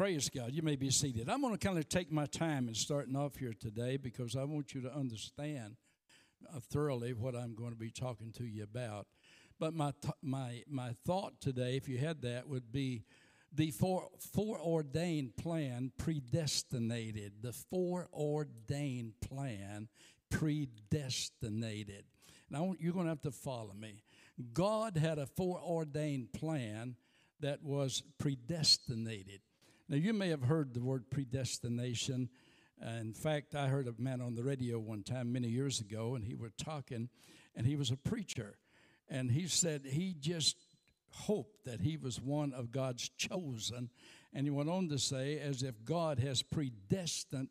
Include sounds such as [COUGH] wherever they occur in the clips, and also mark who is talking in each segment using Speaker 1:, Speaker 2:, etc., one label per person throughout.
Speaker 1: Praise God. You may be seated. I'm going to kind of take my time in starting off here today because I want you to understand uh, thoroughly what I'm going to be talking to you about. But my, my, my thought today, if you had that, would be the fore, foreordained plan predestinated. The foreordained plan predestinated. Now, you're going to have to follow me. God had a foreordained plan that was predestinated. Now, you may have heard the word predestination. Uh, in fact, I heard a man on the radio one time many years ago, and he was talking, and he was a preacher. And he said he just hoped that he was one of God's chosen. And he went on to say, as if God has predestined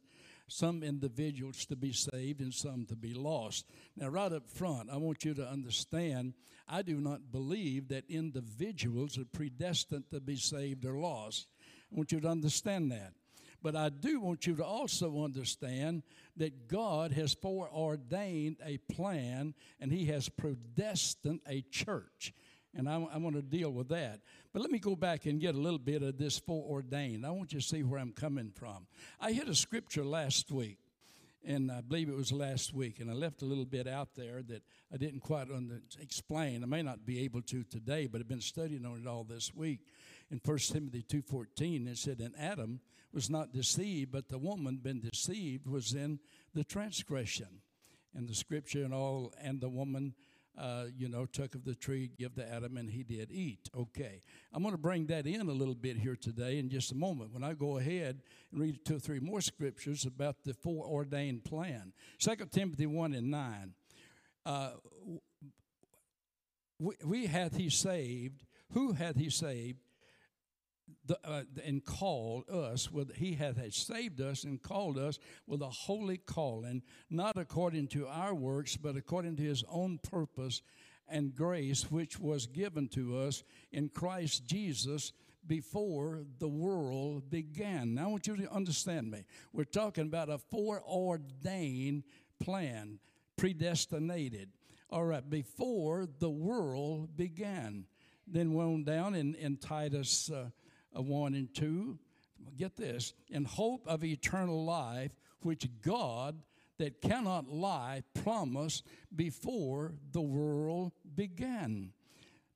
Speaker 1: some individuals to be saved and some to be lost. Now, right up front, I want you to understand I do not believe that individuals are predestined to be saved or lost. I want you to understand that. But I do want you to also understand that God has foreordained a plan and He has predestined a church. And I, I, want to deal with that. But let me go back and get a little bit of this foreordained. I want you to see where I'm coming from. I hit a scripture last week, and I believe it was last week, and I left a little bit out there that I didn't quite under, explain. I may not be able to today, but I've been studying on it all this week in 1 Timothy 2.14, it said, And Adam was not deceived, but the woman been deceived was in the transgression. And the scripture and all, and the woman, uh, you know, took of the tree, give to Adam, and he did eat. Okay. I'm going to bring that in a little bit here today in just a moment when I go ahead and read two or three more scriptures about the foreordained plan. 2 Timothy 1 and 9. Uh, we, we hath he saved, who hath he saved? The, uh, and called us with he hath saved us and called us with a holy calling not according to our works but according to his own purpose and grace which was given to us in christ jesus before the world began. Now i want you to understand me. We're talking about a foreordained plan predestinated. All right before the world began. Then went down in, in titus uh, 1 and 2. Get this in hope of eternal life, which God that cannot lie promised before the world began.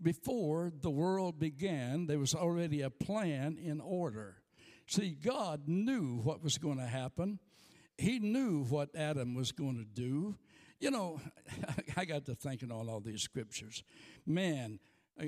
Speaker 1: Before the world began, there was already a plan in order. See, God knew what was going to happen. He knew what Adam was going to do. You know, [LAUGHS] I got to thinking on all these scriptures. Man, Uh,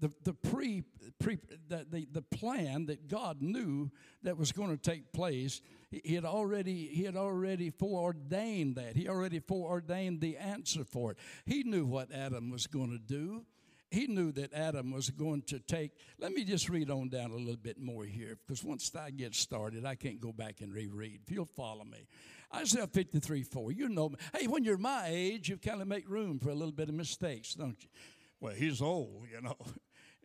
Speaker 1: the, the pre, pre the, the, the plan that God knew that was going to take place, he had already he had already foreordained that. He already foreordained the answer for it. He knew what Adam was going to do. He knew that Adam was going to take. Let me just read on down a little bit more here, because once I get started, I can't go back and reread. If you'll follow me, Isaiah 53 4. You know, hey, when you're my age, you kind of make room for a little bit of mistakes, don't you? Well, he's old, you know. [LAUGHS]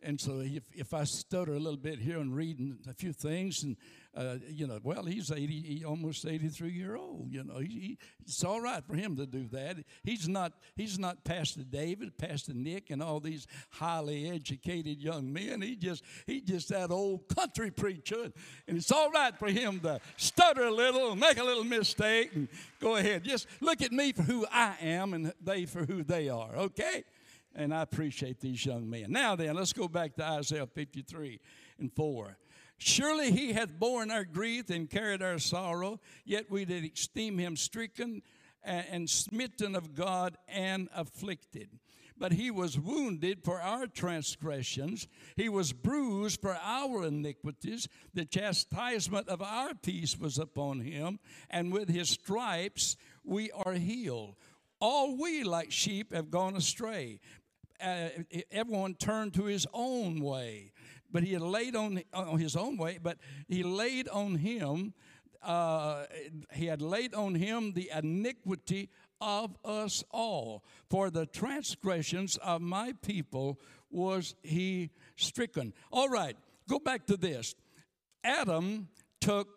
Speaker 1: And so if, if I stutter a little bit here and reading a few things, and uh, you know, well, he's 80, he almost 83 year old. You know, he, he, it's all right for him to do that. He's not he's not Pastor David, Pastor Nick, and all these highly educated young men. He just he just that old country preacher, and it's all right for him to stutter a little, and make a little mistake, and go ahead. Just look at me for who I am, and they for who they are. Okay. And I appreciate these young men. Now then, let's go back to Isaiah 53 and 4. Surely he hath borne our grief and carried our sorrow, yet we did esteem him stricken and smitten of God and afflicted. But he was wounded for our transgressions, he was bruised for our iniquities. The chastisement of our peace was upon him, and with his stripes we are healed. All we like sheep have gone astray uh, everyone turned to his own way. But he had laid on, on his own way, but he laid on him, uh, he had laid on him the iniquity of us all. For the transgressions of my people was he stricken. All right, go back to this. Adam took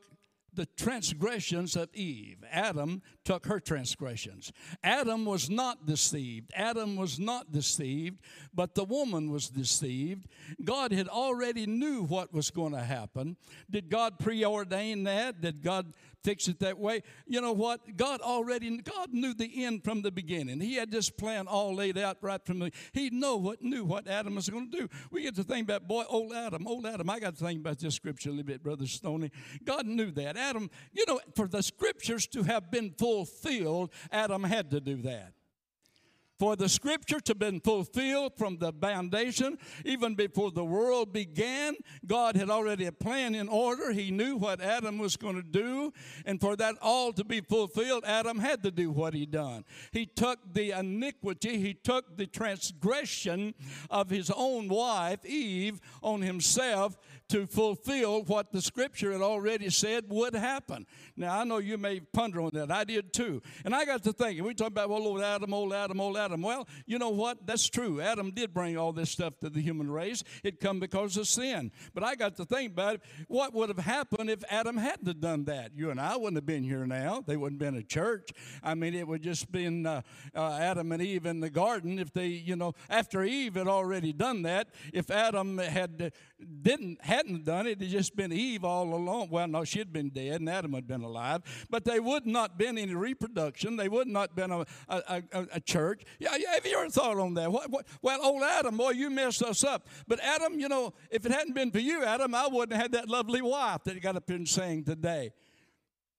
Speaker 1: the transgressions of Eve. Adam took her transgressions. Adam was not deceived. Adam was not deceived, but the woman was deceived. God had already knew what was going to happen. Did God preordain that? Did God fix it that way. You know what? God already God knew the end from the beginning. He had this plan all laid out right from the He know what knew what Adam was going to do. We get to think about boy, old Adam, old Adam. I got to think about this scripture a little bit, Brother Stoney. God knew that. Adam, you know, for the scriptures to have been fulfilled, Adam had to do that for the scripture to have been fulfilled from the foundation, even before the world began. God had already a plan in order. He knew what Adam was going to do. And for that all to be fulfilled, Adam had to do what he done. He took the iniquity, he took the transgression of his own wife, Eve, on himself to fulfill what the scripture had already said would happen. Now, I know you may ponder on that. I did too. And I got to thinking, we talk about, well, old Adam, old Adam, old Adam. Well, you know what? That's true. Adam did bring all this stuff to the human race. It come because of sin. But I got to think about it. What would have happened if Adam hadn't done that? You and I wouldn't have been here now. They wouldn't have been a church. I mean, it would just been uh, uh, Adam and Eve in the garden. If they, you know, after Eve had already done that, if Adam had didn't hadn't done it, it'd just been Eve all along. Well, no, she'd been dead, and Adam had been alive. But they would not been any reproduction. They would not been a, a, a, a church. Yeah, yeah, have you ever thought on that? What, what, well, old Adam, boy, you messed us up. But Adam, you know, if it hadn't been for you, Adam, I wouldn't have had that lovely wife that got up here and saying today.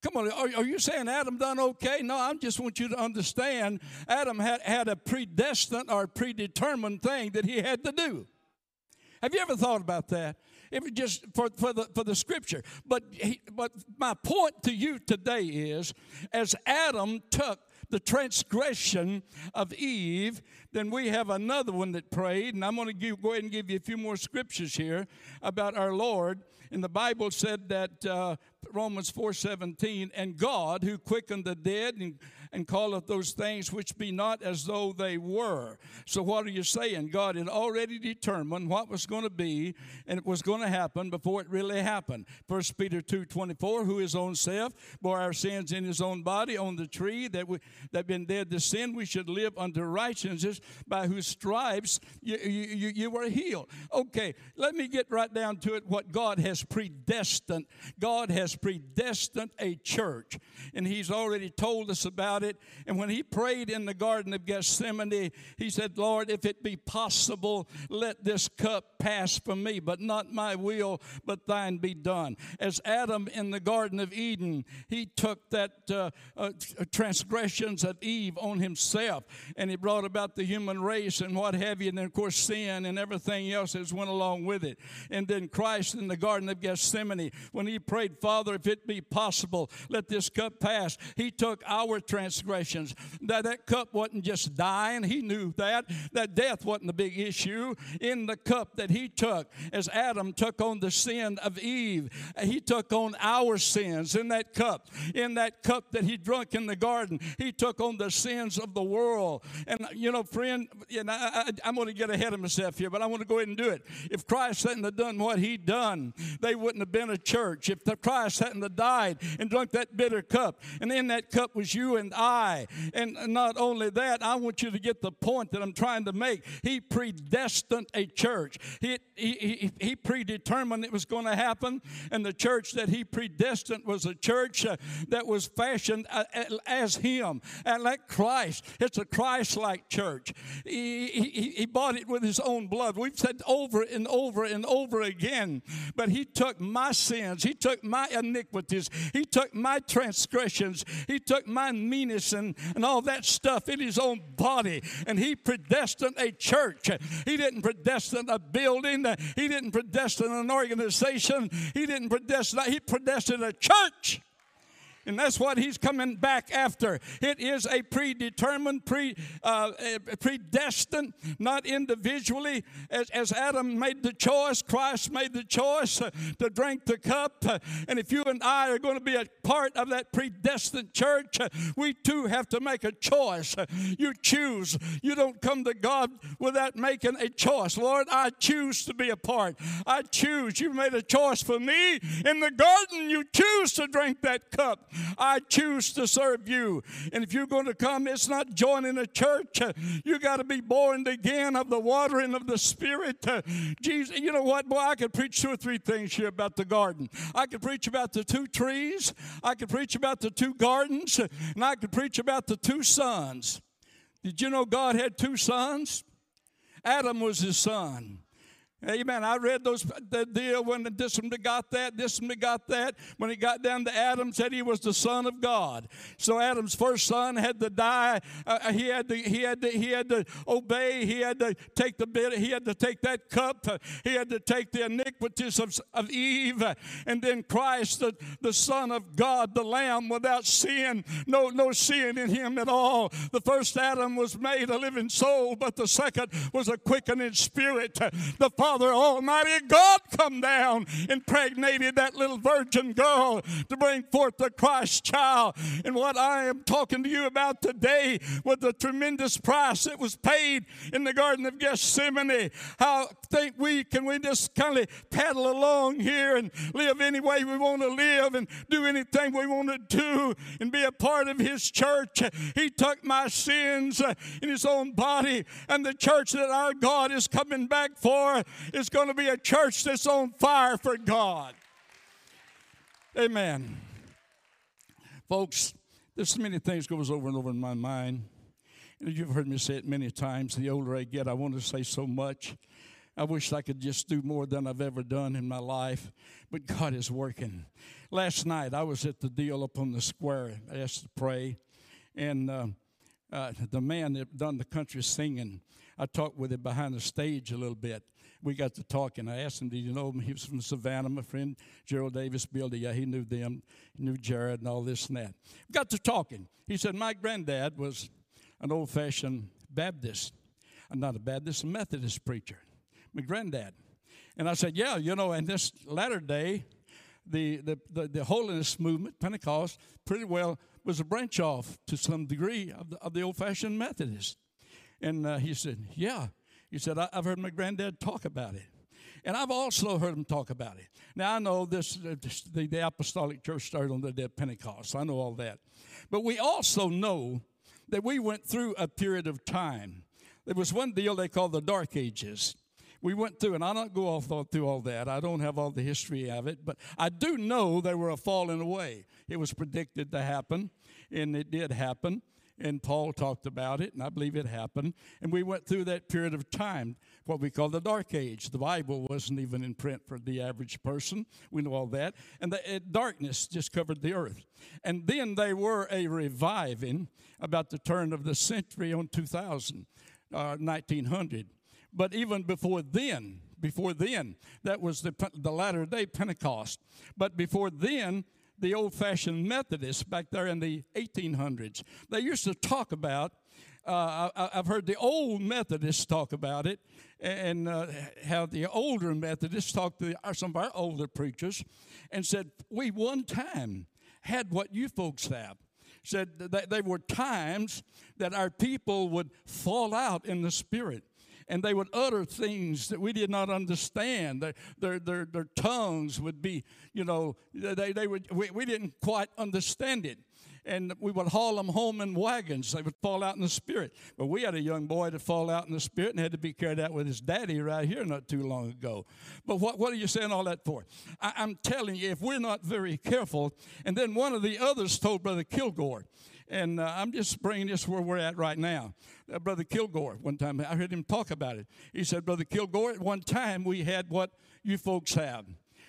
Speaker 1: Come on, are, are, you saying Adam done okay? No, I just want you to understand Adam had, had a predestined or predetermined thing that he had to do. Have you ever thought about that? If it just for, for the for the scripture. But he, but my point to you today is as Adam took the transgression of Eve, then we have another one that prayed, and I'm going to give, go ahead and give you a few more scriptures here about our Lord. And the Bible said that uh, Romans 4:17, and God who quickened the dead and and calleth those things which be not as though they were. So, what are you saying? God had already determined what was going to be and it was going to happen before it really happened. 1 Peter 2 24, who his own self bore our sins in his own body on the tree, that we that been dead to sin, we should live unto righteousness, by whose stripes you, you, you were healed. Okay, let me get right down to it what God has predestined. God has predestined a church, and He's already told us about about it. And when he prayed in the Garden of Gethsemane, he said, Lord, if it be possible, let this cup pass from me, but not my will, but thine be done. As Adam in the Garden of Eden, he took that uh, uh, transgressions of Eve on himself, and he brought about the human race and what have you, and then, of course, sin and everything else that went along with it. And then Christ in the Garden of Gethsemane, when he prayed, Father, if it be possible, let this cup pass, he took our transgressions transgressions. That, that cup wasn't just dying, he knew that. That death wasn't the big issue. In the cup that he took, as Adam took on the sin of Eve, he took on our sins in that cup. In that cup that he drank in the garden, he took on the sins of the world. And, you know, friend, know, I, am going to get ahead of myself here, but I want to go ahead and do it. If Christ hadn't have done what he done, they wouldn't have been a church. If Christ hadn't have died and drunk that bitter cup, and in that cup was you and I. And not only that, I want you to get the point that I'm trying to make. He predestined a church. He, he, he, he predetermined it was going to happen, and the church that he predestined was a church uh, that was fashioned uh, as him, and like Christ. It's a Christ-like church. He, he, he bought it with his own blood. We've said over and over and over again, but he took my sins, he took my iniquities, he took my transgressions, he took my meanness and, and all that stuff in his own body. And he predestined a church. He didn't predestine a building. He didn't predestine an organization. He didn't predestine, he predestined a church. And that's what he's coming back after. It is a predetermined, pre, uh, predestined, not individually. As, as Adam made the choice, Christ made the choice uh, to drink the cup. Uh, and if you and I are going to be a part of that predestined church, uh, we too have to make a choice. You choose. You don't come to God without making a choice. Lord, I choose to be a part. I choose. You made a choice for me. In the garden, you choose to drink that cup. I choose to serve you. And if you're going to come, it's not joining a church. You got to be born again of the watering of the Spirit. Jesus, you know what, boy? I could preach two or three things here about the garden. I could preach about the two trees. I could preach about the two gardens, and I could preach about the two sons. Did you know God had two sons? Adam was his son. Amen. I read those the deal when this one got that, this one got that. When he got down to Adam, said he was the son of God. So Adam's first son had to die. Uh, uh he had to he had to he had to obey. He had to take the bit. He had to take that cup. he had to take the iniquities of, of Eve, and then Christ, the, the Son of God, the Lamb without sin, no no sin in him at all. The first Adam was made a living soul, but the second was a quickening spirit. The Father Almighty God come down, impregnated that little virgin girl to bring forth the Christ child. And what I am talking to you about today was the tremendous price that was paid in the Garden of Gethsemane. How think we can we just kind of paddle along here and live any way we want to live and do anything we want to do and be a part of His church? He took my sins in His own body, and the church that our God is coming back for is going to be a church that's on fire for God. Amen. Folks, there's many things goes over and over in my mind. You've heard me say it many times. The older I get, I want to say so much. I wish I could just do more than I've ever done in my life, but God is working. Last night, I was at the deal up on the square. I asked to pray, and uh, uh, the man that done the country singing, I talked with him behind the stage a little bit we got to talking. I asked him, Did you know him? He was from Savannah. My friend Gerald Davis Bill, yeah, he knew them, he knew Jared and all this and that. We got to talking. He said, My granddad was an old fashioned Baptist, I'm not a Baptist, a Methodist preacher. My granddad. And I said, Yeah, you know, in this latter day, the, the, the, the holiness movement, Pentecost, pretty well was a branch off to some degree of the, of the old fashioned Methodist. And uh, he said, Yeah. He said, I've heard my granddad talk about it. And I've also heard him talk about it. Now, I know this, the, the Apostolic Church started on the day of Pentecost. I know all that. But we also know that we went through a period of time. There was one deal they called the Dark Ages. We went through, and I don't go off through all that. I don't have all the history of it, but I do know they were a falling away. It was predicted to happen, and it did happen and Paul talked about it, and I believe it happened. And we went through that period of time, what we call the Dark Age. The Bible wasn't even in print for the average person. We know all that. And the it, darkness just covered the earth. And then they were a reviving about the turn of the century on 2000, uh, 1900. But even before then, before then, that was the, the latter day Pentecost. But before then, the old fashioned Methodists back there in the 1800s. They used to talk about, uh, I, have heard the old Methodists talk about it, and uh, how the older Methodists talked to some of our older preachers and said, We one time had what you folks have. Said that there were times that our people would fall out in the spirit and they would utter things that we did not understand. Their, their, their, their tongues would be, you know, they, they would, we, we didn't quite understand it and we would haul them home in wagons. They would fall out in the spirit. But we had a young boy to fall out in the spirit and had to be carried out with his daddy right here not too long ago. But what, what are you saying all that for? I, I'm telling you, if we're not very careful, and then one of the others told Brother Kilgore, and uh, I'm just bringing this where we're at right now. Uh, Brother Kilgore, one time, I heard him talk about it. He said, Brother Kilgore, at one time we had what you folks have.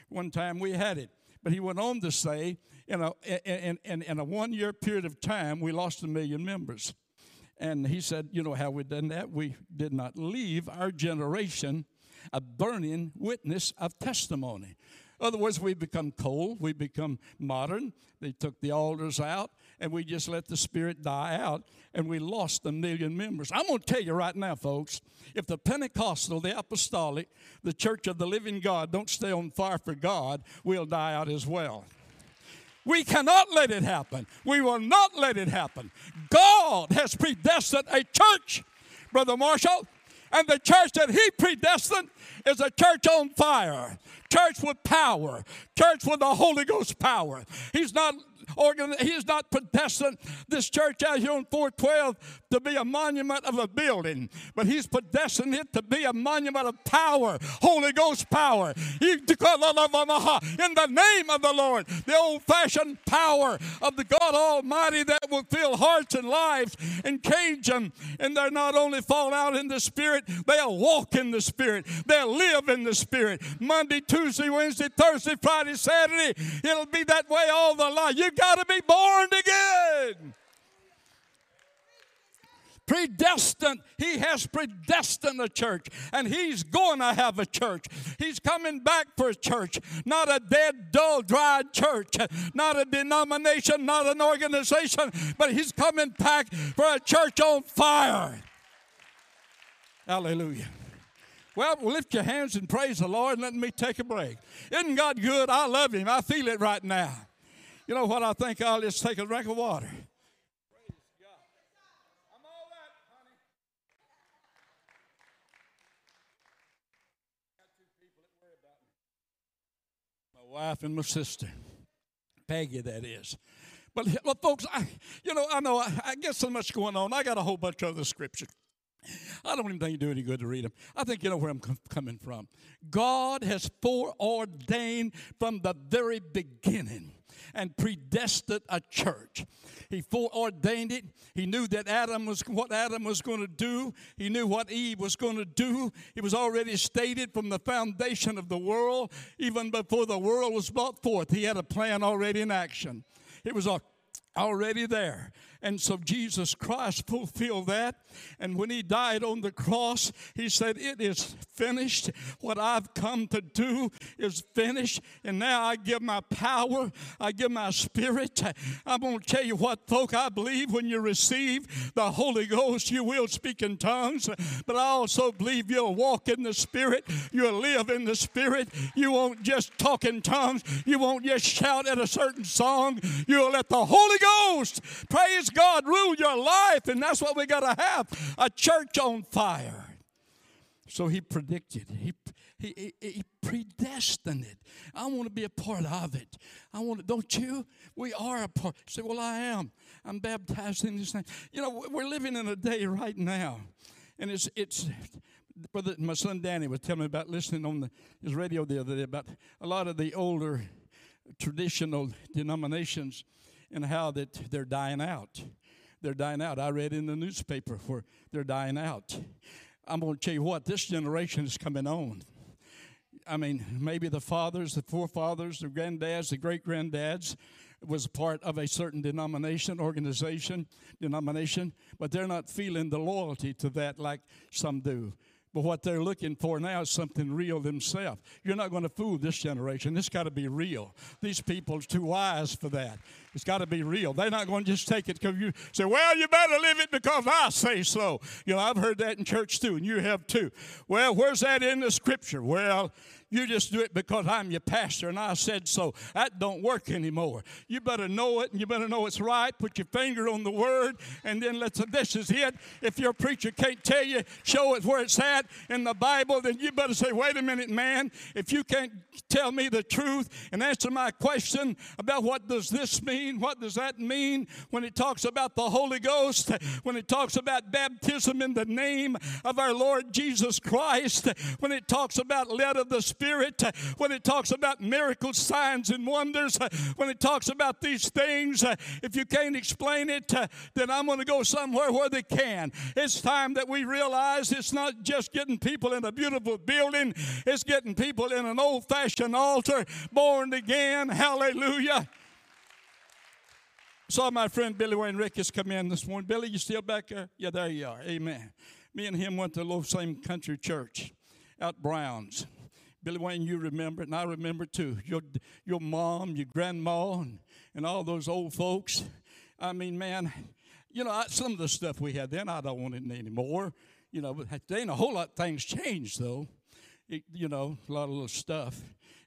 Speaker 1: One time we had it. But he went on to say, in a, in, in, in a one year period of time, we lost a million members. And he said, You know how we done that? We did not leave our generation a burning witness of testimony Other words, we become cold, we become modern. They took the altars out, and we just let the spirit die out, and we lost a million members. I'm going to tell you right now, folks, if the Pentecostal, the Apostolic, the Church of the Living God don't stay on fire for God, we'll die out as well. We cannot let it happen. We will not let it happen. God has predestined a church, Brother Marshall, and the church that He predestined is a church on fire, church with power, church with the Holy Ghost power. He's not organ- he's not predestined this church out here on 412 to be a monument of a building, but he's predestined it to be a monument of power, Holy Ghost power. In the name of the Lord, the old fashioned power of the God Almighty that will fill hearts and lives and cage them. And they're not only fall out in the Spirit, they'll walk in the Spirit, they'll live in the Spirit. Monday, Tuesday, Wednesday, Thursday, Friday, Saturday, it'll be that way all the life. You got to be born again. Predestined. He has predestined a church, and He's going to have a church. He's coming back for a church, not a dead, dull, dry church, not a denomination, not an organization, but He's coming back for a church on fire. Hallelujah. Well, lift your hands and praise the Lord and let me take a break. Isn't God good? I love Him. I feel it right now. You know what? I think I'll just take a drink of water. My wife and my sister, Peggy, that is. But well, folks, I, you know, I know I, I get so much going on. I got a whole bunch of other scriptures. I don't even think you do any good to read them. I think you know where I'm com- coming from. God has foreordained from the very beginning and predestined a church. He foreordained it. He knew that Adam was what Adam was going to do. He knew what Eve was going to do. It was already stated from the foundation of the world, even before the world was brought forth. He had a plan already in action. It was already there. And so Jesus Christ fulfilled that. And when he died on the cross, he said, It is finished. What I've come to do is finished. And now I give my power, I give my spirit. I'm going to tell you what, folk, I believe when you receive the Holy Ghost, you will speak in tongues. But I also believe you'll walk in the Spirit, you'll live in the Spirit. You won't just talk in tongues, you won't just shout at a certain song. You'll let the Holy Ghost praise God rule your life, and that's what we got to have a church on fire. So he predicted, he, he, he, he predestined it. I want to be a part of it. I want to, don't you? We are a part. Say, well, I am. I'm baptized in this name. You know, we're living in a day right now, and it's, it's, brother, my son Danny was telling me about listening on the, his radio the other day about a lot of the older traditional denominations and how that they're dying out they're dying out. I read in the newspaper where they're dying out. I'm going to tell you what, this generation is coming on. I mean, maybe the fathers, the forefathers, the granddads, the great granddads was part of a certain denomination, organization, denomination, but they're not feeling the loyalty to that like some do. But what they're looking for now is something real themselves. You're not going to fool this generation. It's got to be real. These people are too wise for that. It's got to be real. They're not going to just take it because you say, well, you better live it because I say so. You know, I've heard that in church too, and you have too. Well, where's that in the scripture? Well, you just do it because I'm your pastor and I said so. That don't work anymore. You better know it and you better know it's right. Put your finger on the word and then let's, this is it. If your preacher can't tell you, show it where it's at in the Bible, then you better say, wait a minute, man. If you can't tell me the truth and answer my question about what does this mean, what does that mean when it talks about the Holy Ghost, when it talks about baptism in the name of our Lord Jesus Christ, when it talks about led of the Spirit Spirit, uh, when it talks about miracles, signs, and wonders, uh, when it talks about these things, uh, if you can't explain it, then I'm going to go somewhere where they can. It's time that we realize it's not just getting people in a beautiful building, it's getting people in an old fashioned altar, born again. Hallelujah. Saw my friend Billy Wayne Ricketts come in this morning. Billy, you still back there? Yeah, there you are. Amen. Me and him went to the same country church out Browns Billy Wayne, you remember and I remember too. Your, your mom, your grandma, and, and all those old folks. I mean, man, you know, some of the stuff we had then, I don't want it anymore. You know, but there ain't a whole lot of things changed, though. It, you know, a lot of little stuff,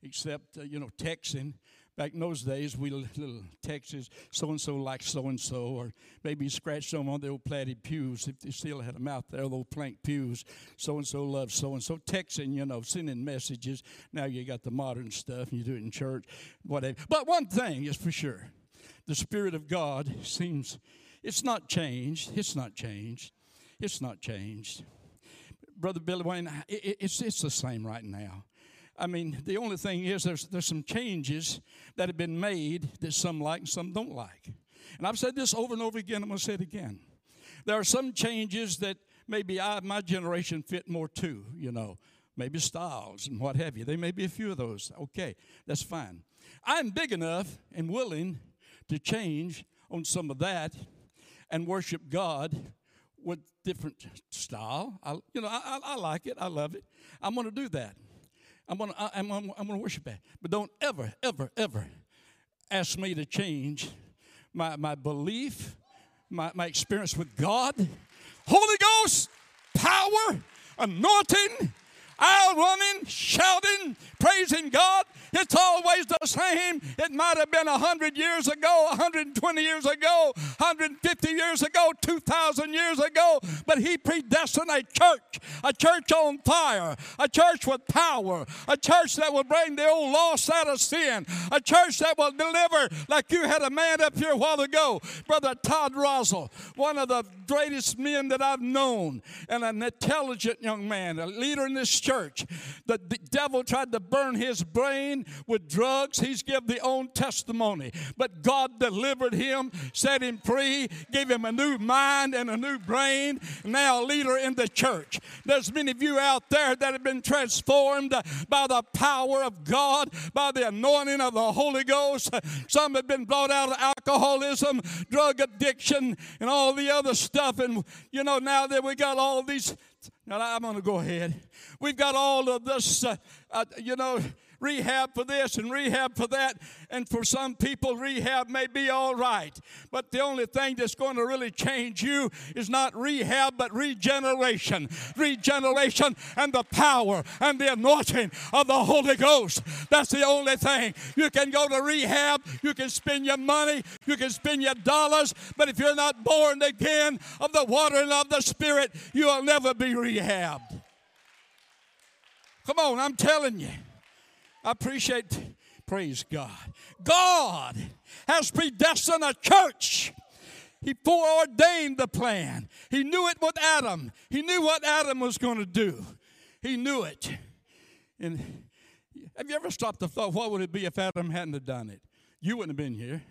Speaker 1: except, uh, you know, texting back in those days, we little texts, so and so like so and so, or maybe scratch some on the old platted pews if they still had them out there, those plank pews. So and so loves so and so. Texting, you know, sending messages. Now you got the modern stuff, and you do it in church, whatever. But one thing is for sure the Spirit of God seems, it's not changed. It's not changed. It's not changed. Brother Billy Wayne, it's, it's the same right now. I mean, [LAUGHS] the only thing is there's, there's some changes that have been made that some like and some don't like. And I've said this over and over again, I'm going to say it again. There are some changes that maybe I, my generation fit more to, you know, maybe styles and what have you. There may be a few of those. Okay, that's fine. I'm big enough and willing to change on some of that and worship God with different style. I, you know, I, I, like it. I love it. I'm going to do that. I'm going to I'm gonna, I'm gonna worship that. But don't ever, ever, ever ask me to change my, my belief, my, my experience with God. Holy Ghost, power, anointing, out running, shouting, praising God. It's always the same. It might have been 100 years ago, 120 years ago, 150 years ago, 2,000 years ago, but He predestined a church, a church on fire, a church with power, a church that will bring the old lost out of sin, a church that will deliver like you had a man up here a while ago, Brother Todd Rosal, one of the greatest men that I've known, and an intelligent young man, a leader in this church. The, the devil tried to burn his brain with drugs. He's given the own testimony. But God delivered him, set him free, gave him a new mind and a new brain. Now a leader in the church. There's many of you out there that have been transformed by the power of God, by the anointing of the Holy Ghost. Some have been brought out of alcoholism, drug addiction, and all the other stuff. And you know, now that we got all these now I'm going to go ahead. We've got all of this, uh, uh, you know, rehab for this and rehab for that. And for some people, rehab may be all right. But the only thing that's going to really change you is not rehab, but regeneration. Regeneration and the power and the anointing of the Holy Ghost. That's the only thing. You can go to rehab, you can spend your money, you can spend your dollars, but if you're not born again of the water and of the Spirit, you'll never be rehabbed. Come on, I'm telling you. I appreciate, praise God. God has predestined a church. He foreordained the plan. He knew it with Adam. He knew what Adam was going to do. He knew it. And have you ever stopped to thought, what would it be if Adam hadn't have done it? You wouldn't have been here.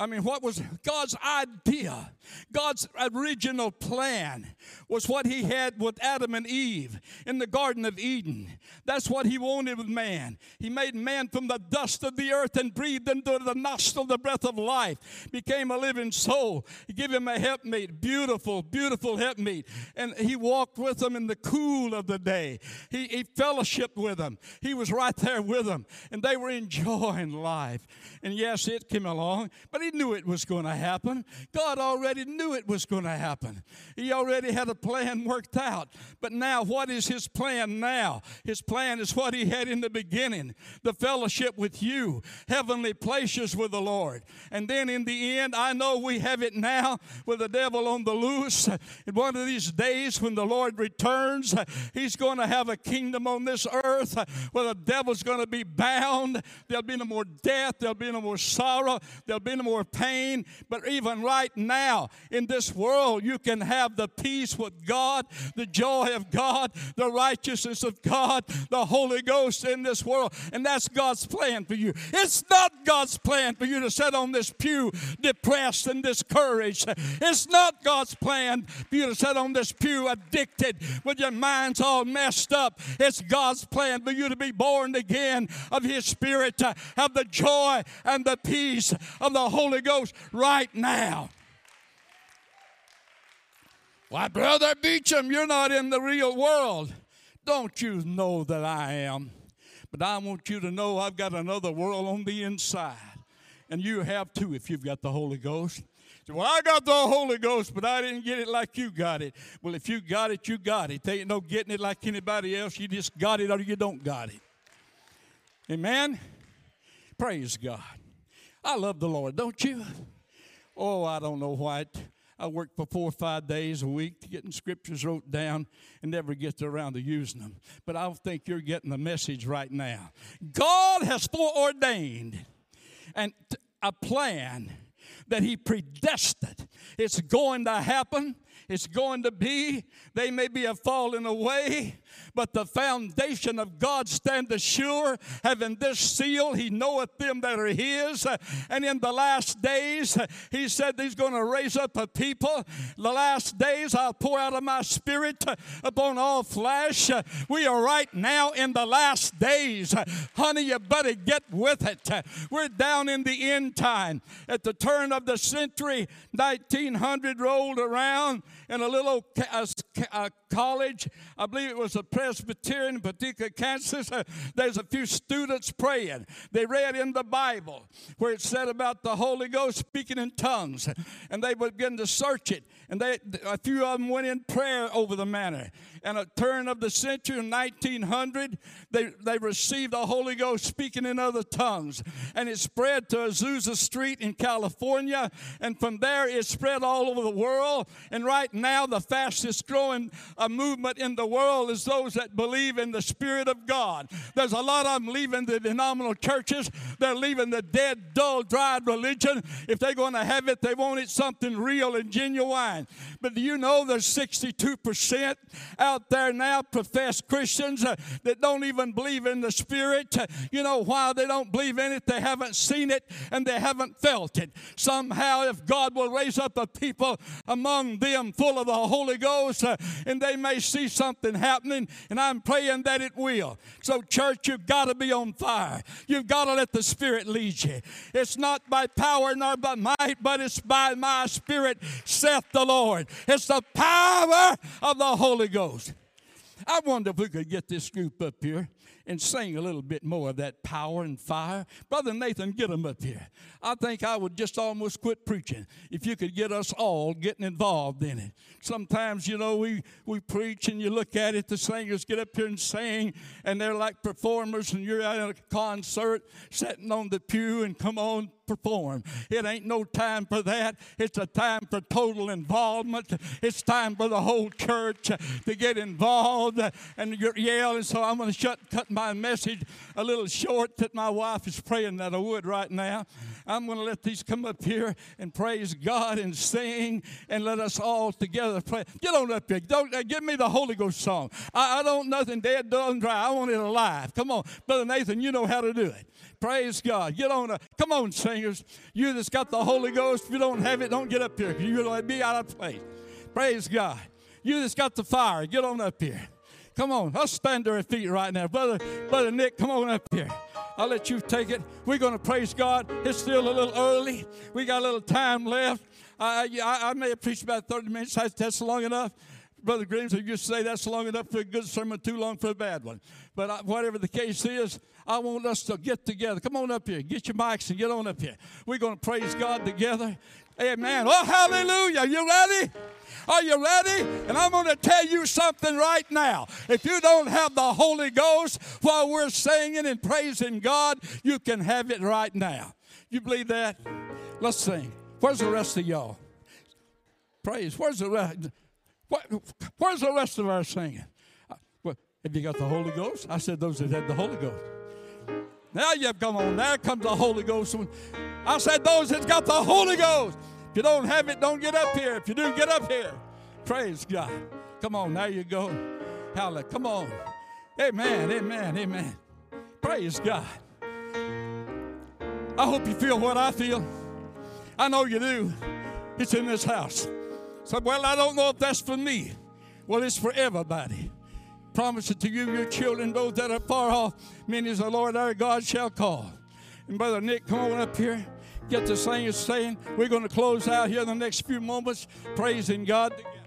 Speaker 1: I mean, what was God's idea? God's original plan was what He had with Adam and Eve in the Garden of Eden. That's what He wanted with man. He made man from the dust of the earth and breathed into the nostril the breath of life, became a living soul. He gave him a helpmate, beautiful, beautiful helpmate. And He walked with him in the cool of the day. He, he fellowshiped with him. He was right there with him. and they were enjoying life. And yes, it came along, but He knew it was going to happen. God already knew it was going to happen. He already had a plan worked out. But now, what is His plan now? His plan is what He had in the beginning the fellowship with you, heavenly places with the Lord. And then in the end, I know we have it now with the devil on the loose. In one of these days, when the Lord returns, He's going to have a kingdom on this earth where the devil's going to be bound. There'll be no more death, there'll be no more sorrow, there'll be no more pain. But even right now in this world, you can have the peace with God, the joy of God, the righteousness of God, the Holy Ghost in this world. And that's God's plan for you. It's not God's plan for you to sit on this pew depressed and discouraged. It's not God's plan for you to sit on this pew addicted with your minds all messed up. It's God's plan for you to be born again of His Spirit, have the joy and the peace of the Holy Holy Ghost right now. Why, Brother Beecham, you're not in the real world. don't you know that I am? But I want you to know I've got another world on the inside. And you have too if you've got the Holy Ghost. Well, I got the Holy Ghost, but I didn't get it like you got it. Well, if you got it, you got it. There ain't no getting it like anybody else. You just got it or you don't got it. Amen? Praise God. I love the Lord, don't you? Oh, I don't know what. I work for four or five days a week getting scriptures wrote down and never get around to using them. But I think you're getting the message right now. God has foreordained and a plan that He predestined. It's going to happen. It's going to be. They may be a falling away, but the foundation of God standeth sure, having this seal, he knoweth them that are his. And in the last days, he said he's going to raise up a people. The last days, I'll pour out of my spirit upon all flesh. We are right now in the last days. Honey, you better get with it. We're down in the end time. At the turn of the century, 1900 rolled around in a little college. I believe it was a Presbyterian, Paducah, Kansas. Uh, there's a few students praying. They read in the Bible where it said about the Holy Ghost speaking in tongues, and they began to search it. And they, a few of them went in prayer over the matter and a turn of the century in 1900, they, they received the Holy Ghost speaking in other tongues. And it spread to Azusa Street in California. And from there, it spread all over the world. And right now, the fastest growing uh, movement in the world is those that believe in the Spirit of God. There's a lot of them leaving the denominational churches. They're leaving the dead, dull, dried religion. If they're going to have it, they want it something real and genuine. But do you know there's 62% out out there now profess Christians uh, that don't even believe in the Spirit. Uh, you know why they don't believe in it? They haven't seen it and they haven't felt it. Somehow, if God will raise up a people among them full of the Holy Ghost, uh, and they may see something happening, and I'm praying that it will. So, church, you've got to be on fire. You've got to let the Spirit lead you. It's not by power nor by might, but it's by my Spirit, saith the Lord. It's the power of the Holy Ghost. I wonder if we could get this group up here and sing a little bit more of that power and fire. Brother Nathan, get them up here. I think I would just almost quit preaching if you could get us all getting involved in it. Sometimes, you know, we, we preach and you look at it, the singers get up here and sing, and they're like performers, and you're at a concert sitting on the pew and come on, It ain't no time for that. It's a time for total involvement. It's time for the whole church to get involved and yell. And so I'm going to shut, cut my message a little short that my wife is praying that I would right now. I'm going to let these come up here and praise God and sing and let us all together pray. Get on up here. Don't uh, give me the Holy Ghost song. I, I don't nothing dead, and dry. I want it alive. Come on, brother Nathan. You know how to do it. Praise God. Get on. A, come on, You that's got the Holy Ghost, if you don't have it, don't get up here. You're going to be out of place. Praise God. You that's got the fire, get on up here. Come on, let's stand to our feet right now. Brother, Brother Nick, come on up here. I'll let you take it. We're going to praise God. It's still a little early. We got a little time left. I, I, I may have preached about 30 minutes. That's long enough. Brother Green, you say that's long enough for a good sermon, too long for a bad one. But I, whatever the case is, I want us to get together. Come on up here. Get your mics and get on up here. We're going to praise God together. Amen. Oh, hallelujah. You ready? Are you ready? And I'm going to tell you something right now. If you don't have the Holy Ghost while we're singing and praising God, you can have it right now. You believe that? Let's sing. Where's the rest of y'all? Praise. Where's the rest? Where's the rest of our singing? Uh, well, have you got the Holy Ghost? I said those that had the Holy Ghost. Now you've come on. Now comes the Holy Ghost. I said those that's got the Holy Ghost. If you don't have it, don't get up here. If you do, get up here. Praise God. Come on, there you go. Hallelujah. Come on. Amen, amen, amen. Praise God. I hope you feel what I feel. I know you do. It's in this house. So, well, I don't know if that's for me. Well, it's for everybody. Promise it to you, your children, those that are far off, many as the Lord our God shall call. And Brother Nick, come on up here. Get the singers saying. We're going to close out here in the next few moments, praising God together.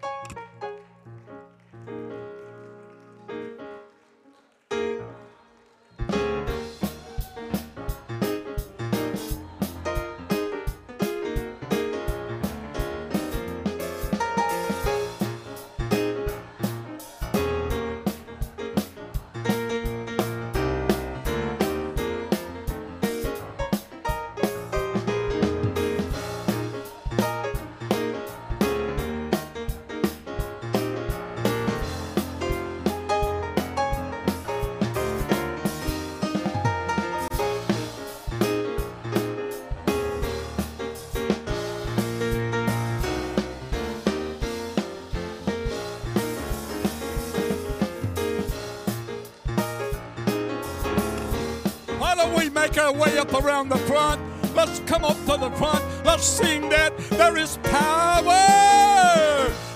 Speaker 1: Make our way up around the front. Let's come up to the front. Let's sing that. There is power,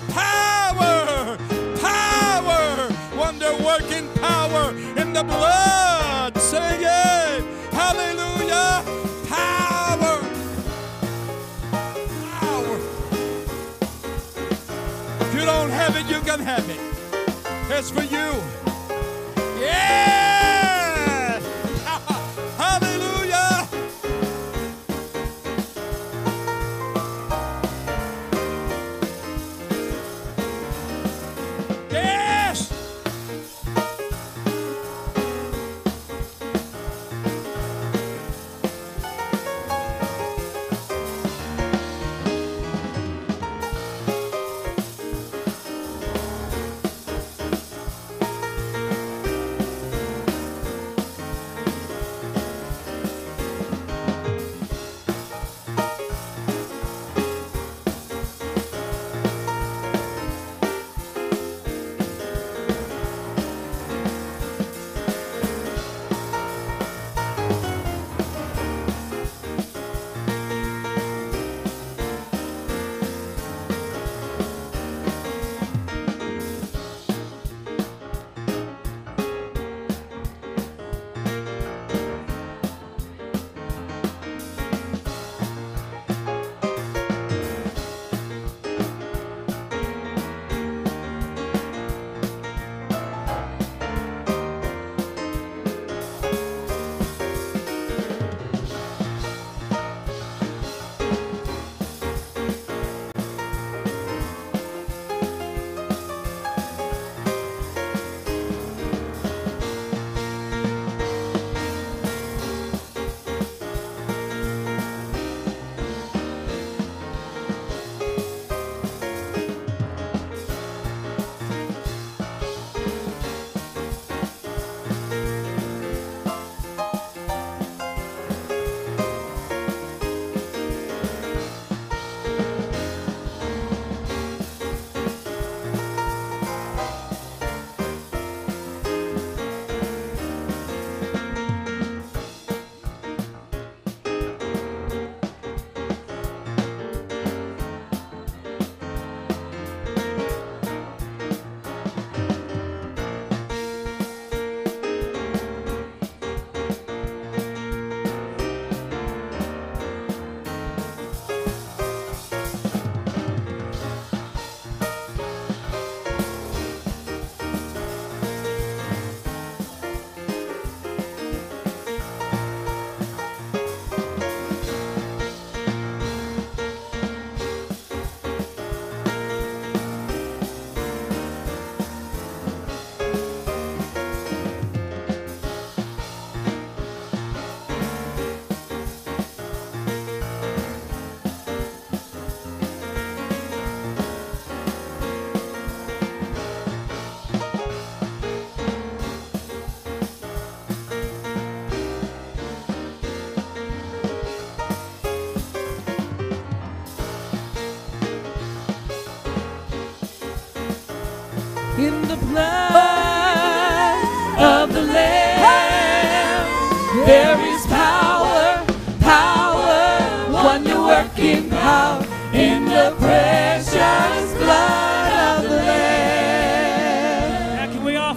Speaker 1: power, power, wonder working power in the blood. Sing it. Hallelujah. Power. Power. If you don't have it, you can have it. It's for you.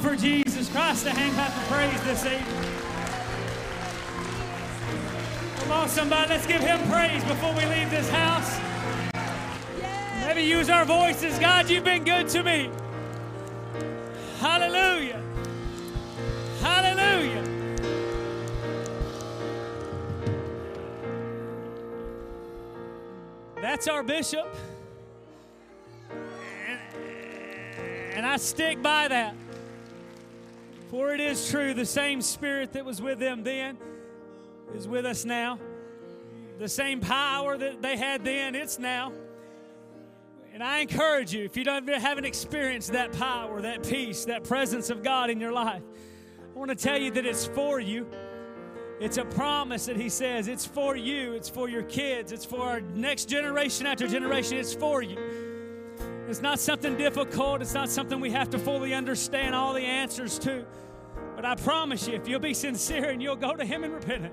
Speaker 2: Offer Jesus Christ a hand clap of praise this evening? Come on, somebody, let's give him praise before we leave this house. Maybe use our voices. God, you've been good to me. Hallelujah. Hallelujah. That's our bishop. And I stick by that. For it is true, the same spirit that was with them then is with us now. The same power that they had then, it's now. And I encourage you, if you don't haven't experienced that power, that peace, that presence of God in your life, I want to tell you that it's for you. It's a promise that He says it's for you, it's for your kids, it's for our next generation after generation. It's for you. It's not something difficult, it's not something we have to fully understand all the answers to. But I promise you, if you'll be sincere and you'll go to Him in repentance,